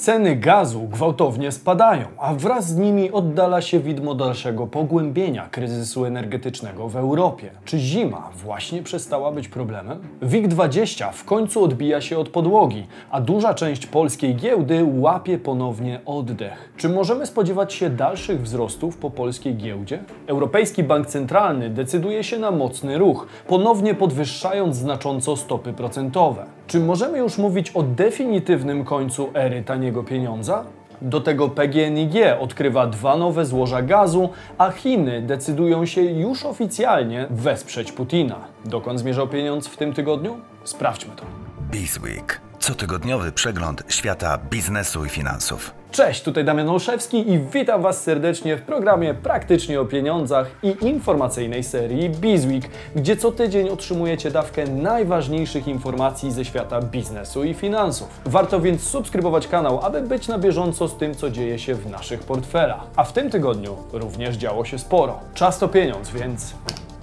Ceny gazu gwałtownie spadają, a wraz z nimi oddala się widmo dalszego pogłębienia kryzysu energetycznego w Europie. Czy zima właśnie przestała być problemem? WIG20 w końcu odbija się od podłogi, a duża część polskiej giełdy łapie ponownie oddech. Czy możemy spodziewać się dalszych wzrostów po polskiej giełdzie? Europejski Bank Centralny decyduje się na mocny ruch, ponownie podwyższając znacząco stopy procentowe. Czy możemy już mówić o definitywnym końcu ery taniego pieniądza? Do tego PGNiG odkrywa dwa nowe złoża gazu, a Chiny decydują się już oficjalnie wesprzeć Putina. Dokąd zmierzał pieniądz w tym tygodniu? Sprawdźmy to. Bizweek. Cotygodniowy przegląd świata biznesu i finansów. Cześć, tutaj Damian Olszewski i witam Was serdecznie w programie Praktycznie o Pieniądzach i informacyjnej serii Bizweek, gdzie co tydzień otrzymujecie dawkę najważniejszych informacji ze świata biznesu i finansów. Warto więc subskrybować kanał, aby być na bieżąco z tym, co dzieje się w naszych portfelach. A w tym tygodniu również działo się sporo. Czas to pieniądz, więc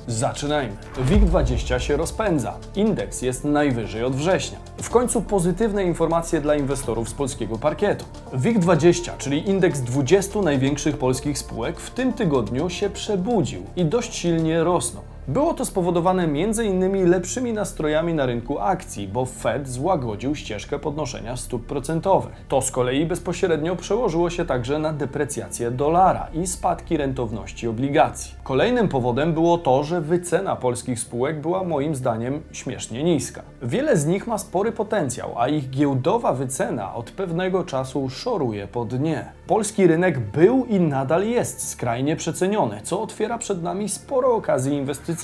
Zaczynajmy. WIG20 się rozpędza. Indeks jest najwyżej od września. W końcu pozytywne informacje dla inwestorów z polskiego parkietu. WIG20, czyli indeks 20 największych polskich spółek, w tym tygodniu się przebudził i dość silnie rosną. Było to spowodowane m.in. lepszymi nastrojami na rynku akcji, bo Fed złagodził ścieżkę podnoszenia stóp procentowych. To z kolei bezpośrednio przełożyło się także na deprecjację dolara i spadki rentowności obligacji. Kolejnym powodem było to, że wycena polskich spółek była moim zdaniem śmiesznie niska. Wiele z nich ma spory potencjał, a ich giełdowa wycena od pewnego czasu szoruje po dnie. Polski rynek był i nadal jest skrajnie przeceniony, co otwiera przed nami sporo okazji inwestycyjnych.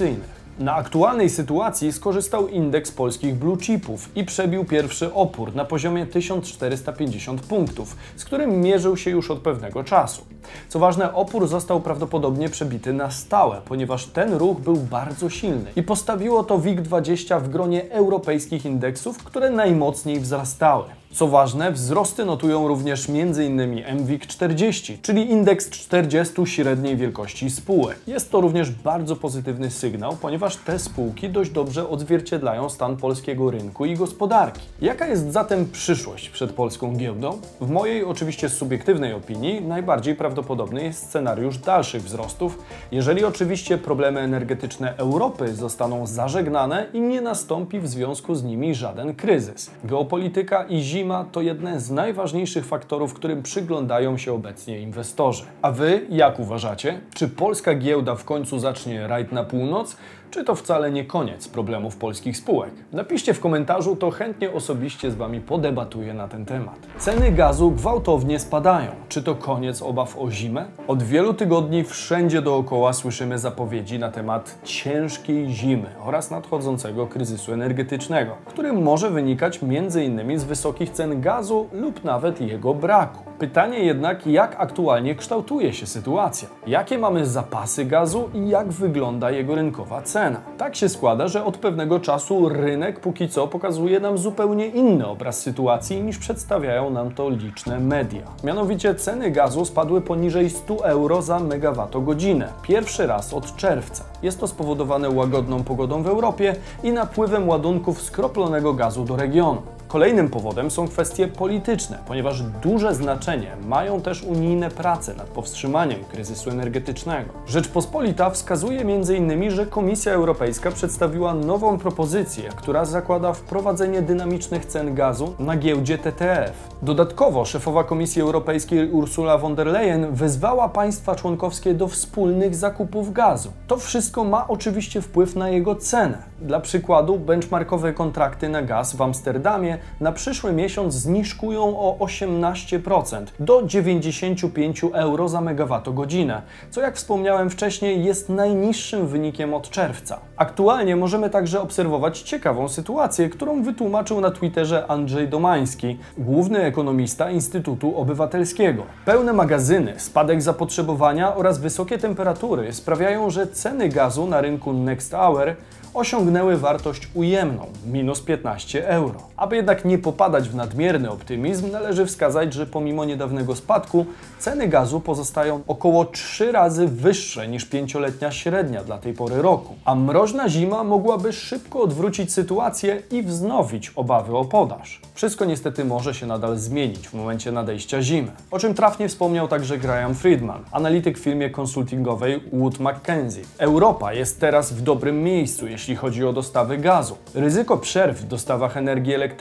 Na aktualnej sytuacji skorzystał indeks polskich blue chipów i przebił pierwszy opór na poziomie 1450 punktów, z którym mierzył się już od pewnego czasu. Co ważne, opór został prawdopodobnie przebity na stałe, ponieważ ten ruch był bardzo silny i postawiło to WIG20 w gronie europejskich indeksów, które najmocniej wzrastały. Co ważne, wzrosty notują również m.in. MWIG 40, czyli indeks 40 średniej wielkości spółek. Jest to również bardzo pozytywny sygnał, ponieważ te spółki dość dobrze odzwierciedlają stan polskiego rynku i gospodarki. Jaka jest zatem przyszłość przed polską giełdą? W mojej oczywiście subiektywnej opinii najbardziej prawdopodobny jest scenariusz dalszych wzrostów, jeżeli oczywiście problemy energetyczne Europy zostaną zażegnane i nie nastąpi w związku z nimi żaden kryzys. Geopolityka i zima to jeden z najważniejszych faktorów, którym przyglądają się obecnie inwestorzy. A Wy jak uważacie? Czy polska giełda w końcu zacznie rajd na północ? Czy to wcale nie koniec problemów polskich spółek? Napiszcie w komentarzu, to chętnie osobiście z Wami podebatuję na ten temat. Ceny gazu gwałtownie spadają. Czy to koniec obaw o zimę? Od wielu tygodni wszędzie dookoła słyszymy zapowiedzi na temat ciężkiej zimy oraz nadchodzącego kryzysu energetycznego, który może wynikać m.in. z wysokich cen gazu lub nawet jego braku. Pytanie jednak, jak aktualnie kształtuje się sytuacja? Jakie mamy zapasy gazu i jak wygląda jego rynkowa cena? Tak się składa, że od pewnego czasu rynek póki co pokazuje nam zupełnie inny obraz sytuacji niż przedstawiają nam to liczne media. Mianowicie ceny gazu spadły poniżej 100 euro za megawattogodzinę. Pierwszy raz od czerwca. Jest to spowodowane łagodną pogodą w Europie i napływem ładunków skroplonego gazu do regionu. Kolejnym powodem są kwestie polityczne, ponieważ duże znaczenie mają też unijne prace nad powstrzymaniem kryzysu energetycznego. Rzeczpospolita wskazuje m.in., że Komisja Europejska przedstawiła nową propozycję, która zakłada wprowadzenie dynamicznych cen gazu na giełdzie TTF. Dodatkowo szefowa Komisji Europejskiej Ursula von der Leyen wezwała państwa członkowskie do wspólnych zakupów gazu. To wszystko ma oczywiście wpływ na jego cenę. Dla przykładu benchmarkowe kontrakty na gaz w Amsterdamie na przyszły miesiąc zniżkują o 18% do 95 euro za megawattogodzinę, co jak wspomniałem wcześniej jest najniższym wynikiem od czerwca. Aktualnie możemy także obserwować ciekawą sytuację, którą wytłumaczył na Twitterze Andrzej Domański, główny ekonomista Instytutu Obywatelskiego. Pełne magazyny, spadek zapotrzebowania oraz wysokie temperatury sprawiają, że ceny gazu na rynku Next Hour osiągnęły wartość ujemną minus 15 euro. Aby jednak nie popadać w nadmierny optymizm, należy wskazać, że pomimo niedawnego spadku, ceny gazu pozostają około 3 razy wyższe niż pięcioletnia średnia dla tej pory roku. A mroźna zima mogłaby szybko odwrócić sytuację i wznowić obawy o podaż. Wszystko niestety może się nadal zmienić w momencie nadejścia zimy, o czym trafnie wspomniał także Graham Friedman, analityk w firmie konsultingowej Wood Mackenzie. Europa jest teraz w dobrym miejscu, jeśli chodzi o dostawy gazu. Ryzyko przerw w dostawach energii elektrycznej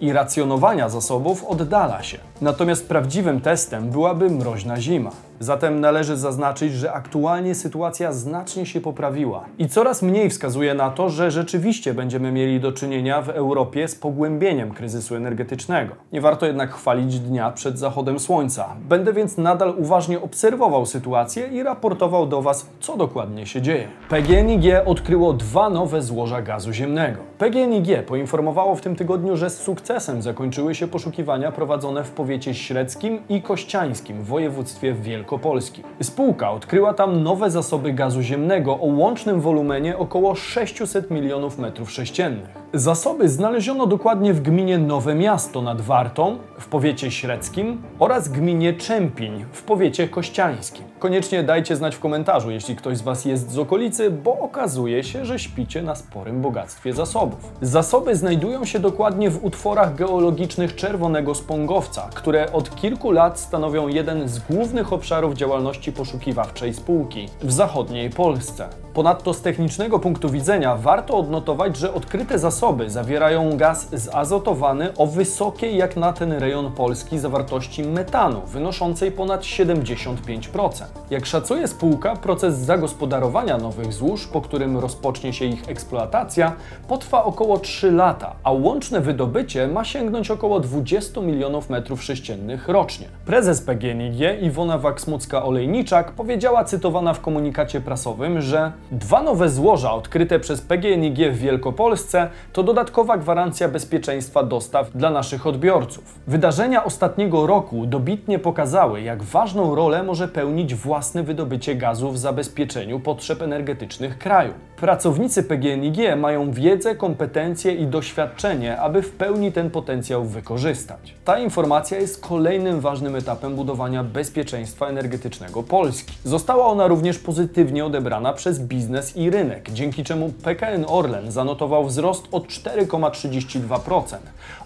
i racjonowania zasobów oddala się. Natomiast prawdziwym testem byłaby mroźna zima. Zatem należy zaznaczyć, że aktualnie sytuacja znacznie się poprawiła i coraz mniej wskazuje na to, że rzeczywiście będziemy mieli do czynienia w Europie z pogłębieniem kryzysu energetycznego. Nie warto jednak chwalić dnia przed zachodem słońca. Będę więc nadal uważnie obserwował sytuację i raportował do Was, co dokładnie się dzieje. PGNiG odkryło dwa nowe złoża gazu ziemnego. PGNiG poinformowało w tym tygodniu, że z sukcesem zakończyły się poszukiwania prowadzone w powiecie średzkim i kościańskim w województwie wielkopolskim. Wielkopolski. Spółka odkryła tam nowe zasoby gazu ziemnego o łącznym wolumenie około 600 milionów metrów sześciennych. Zasoby znaleziono dokładnie w gminie Nowe Miasto nad Wartą w powiecie średzkim oraz gminie Czempiń w powiecie kościańskim. Koniecznie dajcie znać w komentarzu, jeśli ktoś z Was jest z okolicy, bo okazuje się, że śpicie na sporym bogactwie zasobów. Zasoby znajdują się dokładnie w utworach geologicznych Czerwonego Spongowca, które od kilku lat stanowią jeden z głównych obszarów działalności poszukiwawczej spółki w zachodniej Polsce. Ponadto z technicznego punktu widzenia warto odnotować, że odkryte zasoby zawierają gaz zazotowany o wysokiej jak na ten rejon Polski zawartości metanu, wynoszącej ponad 75%. Jak szacuje spółka, proces zagospodarowania nowych złóż, po którym rozpocznie się ich eksploatacja, potrwa około 3 lata, a łączne wydobycie ma sięgnąć około 20 milionów metrów sześciennych rocznie. Prezes PGNiG Iwona Waksmucka-Olejniczak powiedziała cytowana w komunikacie prasowym, że Dwa nowe złoża odkryte przez PGNiG w Wielkopolsce to dodatkowa gwarancja bezpieczeństwa dostaw dla naszych odbiorców. Wydarzenia ostatniego roku dobitnie pokazały, jak ważną rolę może pełnić własne wydobycie gazu w zabezpieczeniu potrzeb energetycznych kraju. Pracownicy PGNiG mają wiedzę, kompetencje i doświadczenie, aby w pełni ten potencjał wykorzystać. Ta informacja jest kolejnym ważnym etapem budowania bezpieczeństwa energetycznego Polski. Została ona również pozytywnie odebrana przez biznes i rynek, dzięki czemu PKN Orlen zanotował wzrost o 4,32%.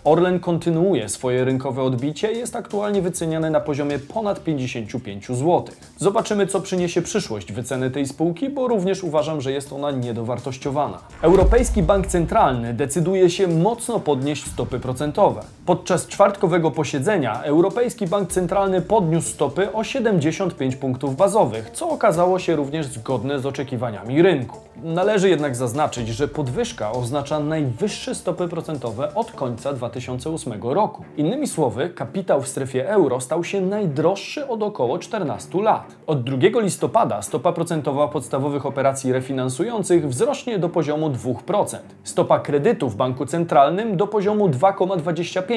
Orlen kontynuuje swoje rynkowe odbicie i jest aktualnie wyceniany na poziomie ponad 55 zł. Zobaczymy, co przyniesie przyszłość wyceny tej spółki, bo również uważam, że jest ona niedowartościowana. Europejski Bank Centralny decyduje się mocno podnieść stopy procentowe. Podczas czwartkowego posiedzenia Europejski Bank Centralny podniósł stopy o 75 punktów bazowych, co okazało się również zgodne z oczekiwaniami rynku. Należy jednak zaznaczyć, że podwyżka oznacza najwyższe stopy procentowe od końca 2008 roku. Innymi słowy, kapitał w strefie euro stał się najdroższy od około 14 lat. Od 2 listopada stopa procentowa podstawowych operacji refinansujących wzrośnie do poziomu 2%. Stopa kredytu w banku centralnym do poziomu 2,25%,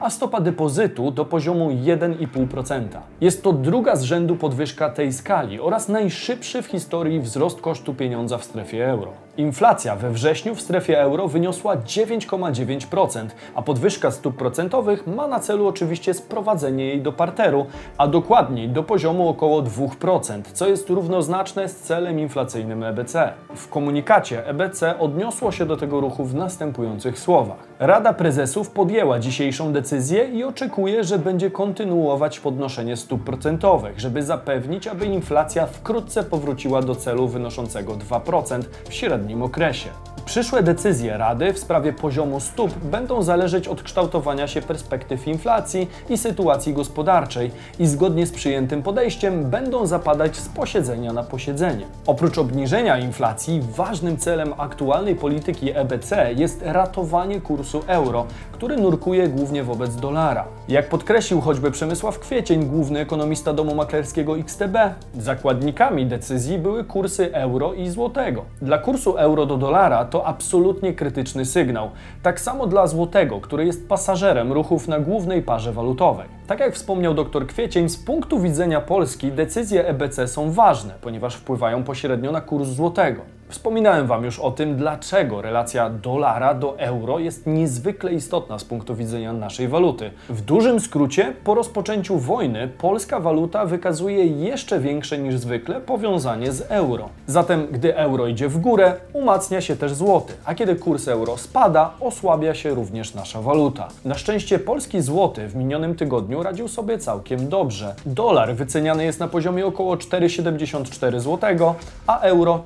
a stopa depozytu do poziomu 1,5%. Jest to druga z rzędu podwyżka tej skali oraz najszybszy w historii wzrost kosztu pieniądza w strefie euro. Inflacja we wrześniu w strefie euro wyniosła 9,9%, a podwyżka stóp procentowych ma na celu oczywiście sprowadzenie jej do parteru, a dokładniej do poziomu około 2%, co jest równoznaczne z celem inflacyjnym EBC. W komunikacie EBC odniosło się do tego ruchu w następujących słowach. Rada Prezesów podjęła dzisiejszą decyzję i oczekuje, że będzie kontynuować podnoszenie stóp procentowych, żeby zapewnić, aby inflacja wkrótce powróciła do celu wynoszącego 2% w średnim okresie. Przyszłe decyzje Rady w sprawie poziomu stóp będą zależeć od kształtowania się perspektyw inflacji i sytuacji gospodarczej i zgodnie z przyjętym podejściem będą zapadać z posiedzenia na posiedzenie. Oprócz obniżenia inflacji, ważnym celem aktualnej polityki EBC jest ratowanie kursu euro, który nurkuje głównie wobec dolara. Jak podkreślił choćby Przemysław Kwiecień, główny ekonomista domu maklerskiego XTB, zakładnikami decyzji były kursy euro i złotego. Dla kursu euro do dolara to absolutnie krytyczny sygnał. Tak samo dla złotego, który jest pasażerem ruchów na głównej parze walutowej. Tak jak wspomniał dr Kwiecień, z punktu widzenia Polski decyzje EBC są ważne, ponieważ wpływają pośrednio na kurs złotego. Wspominałem Wam już o tym, dlaczego relacja dolara do euro jest niezwykle istotna z punktu widzenia naszej waluty. W dużym skrócie, po rozpoczęciu wojny polska waluta wykazuje jeszcze większe niż zwykle powiązanie z euro. Zatem, gdy euro idzie w górę, umacnia się też złoty, a kiedy kurs euro spada, osłabia się również nasza waluta. Na szczęście polski złoty w minionym tygodniu radził sobie całkiem dobrze. Dolar wyceniany jest na poziomie około 4,74 zł, a euro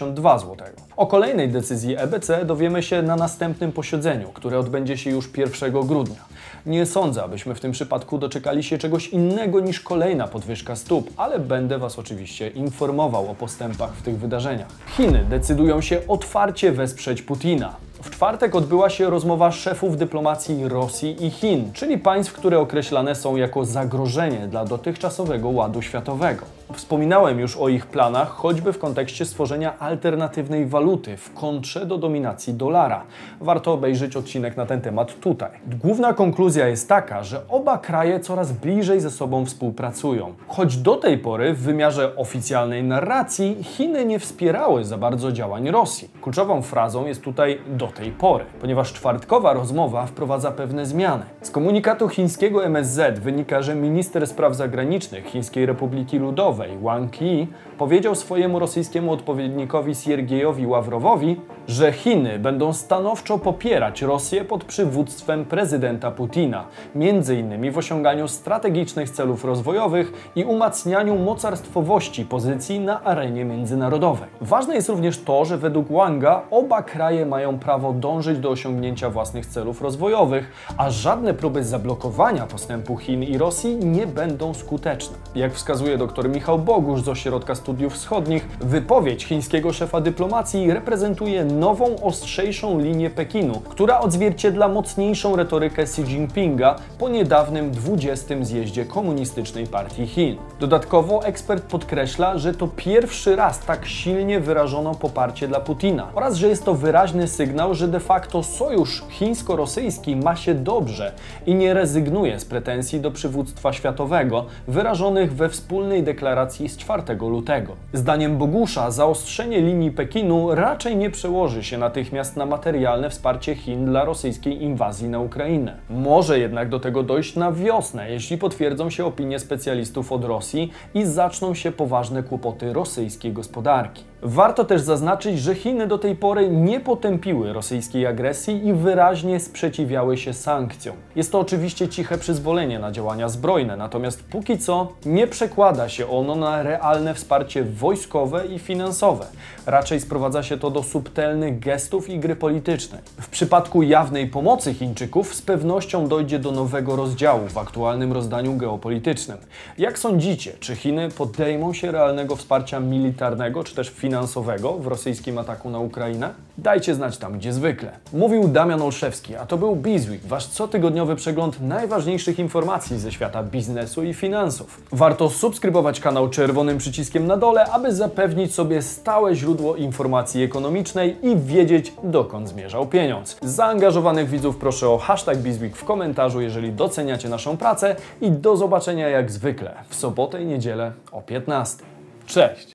4,72 zł. O kolejnej decyzji EBC dowiemy się na następnym posiedzeniu, które odbędzie się już 1 grudnia. Nie sądzę, abyśmy w tym przypadku doczekali się czegoś innego niż kolejna podwyżka stóp, ale będę Was oczywiście informował o postępach w tych wydarzeniach. Chiny decydują się otwarcie wesprzeć Putina. W czwartek odbyła się rozmowa szefów dyplomacji Rosji i Chin, czyli państw, które określane są jako zagrożenie dla dotychczasowego ładu światowego. Wspominałem już o ich planach, choćby w kontekście stworzenia alternatywnej waluty w kontrze do dominacji dolara. Warto obejrzeć odcinek na ten temat tutaj. Główna konkluzja jest taka, że oba kraje coraz bliżej ze sobą współpracują. Choć do tej pory w wymiarze oficjalnej narracji Chiny nie wspierały za bardzo działań Rosji. Kluczową frazą jest tutaj do tej pory, ponieważ czwartkowa rozmowa wprowadza pewne zmiany. Z komunikatu chińskiego MSZ wynika, że minister spraw zagranicznych Chińskiej Republiki Ludowej Wang Yi powiedział swojemu rosyjskiemu odpowiednikowi Siergiejowi Ławrowowi, że Chiny będą stanowczo popierać Rosję pod przywództwem prezydenta Putina, innymi w osiąganiu strategicznych celów rozwojowych i umacnianiu mocarstwowości pozycji na arenie międzynarodowej. Ważne jest również to, że według Wanga oba kraje mają prawo dążyć do osiągnięcia własnych celów rozwojowych, a żadne próby zablokowania postępu Chin i Rosji nie będą skuteczne. Jak wskazuje dr Michał Bogusz z Ośrodka Studiów Wschodnich, wypowiedź chińskiego szefa dyplomacji reprezentuje nową, ostrzejszą linię Pekinu, która odzwierciedla mocniejszą retorykę Xi Jinpinga po niedawnym 20. zjeździe Komunistycznej Partii Chin. Dodatkowo ekspert podkreśla, że to pierwszy raz tak silnie wyrażono poparcie dla Putina oraz że jest to wyraźny sygnał, że de facto sojusz chińsko-rosyjski ma się dobrze i nie rezygnuje z pretensji do przywództwa światowego wyrażonych we wspólnej deklaracji z 4 lutego. Zdaniem Bogusza zaostrzenie linii Pekinu raczej nie przełoży się natychmiast na materialne wsparcie Chin dla rosyjskiej inwazji na Ukrainę. Może jednak do tego dojść na wiosnę, jeśli potwierdzą się opinie specjalistów od Rosji i zaczną się poważne kłopoty rosyjskiej gospodarki. Warto też zaznaczyć, że Chiny do tej pory nie potępiły rosyjskiej agresji i wyraźnie sprzeciwiały się sankcjom. Jest to oczywiście ciche przyzwolenie na działania zbrojne, natomiast póki co nie przekłada się ono na realne wsparcie wojskowe i finansowe. Raczej sprowadza się to do subtelnych gestów i gry politycznej. W przypadku jawnej pomocy Chińczyków z pewnością dojdzie do nowego rozdziału w aktualnym rozdaniu geopolitycznym. Jak sądzicie, czy Chiny podejmą się realnego wsparcia militarnego czy też finansowego? Finansowego w rosyjskim ataku na Ukrainę? Dajcie znać tam, gdzie zwykle. Mówił Damian Olszewski, a to był Bizweek, wasz cotygodniowy przegląd najważniejszych informacji ze świata biznesu i finansów. Warto subskrybować kanał czerwonym przyciskiem na dole, aby zapewnić sobie stałe źródło informacji ekonomicznej i wiedzieć, dokąd zmierzał pieniądz. Zaangażowanych widzów proszę o hashtag Bizweek w komentarzu, jeżeli doceniacie naszą pracę i do zobaczenia jak zwykle w sobotę i niedzielę o 15. Cześć!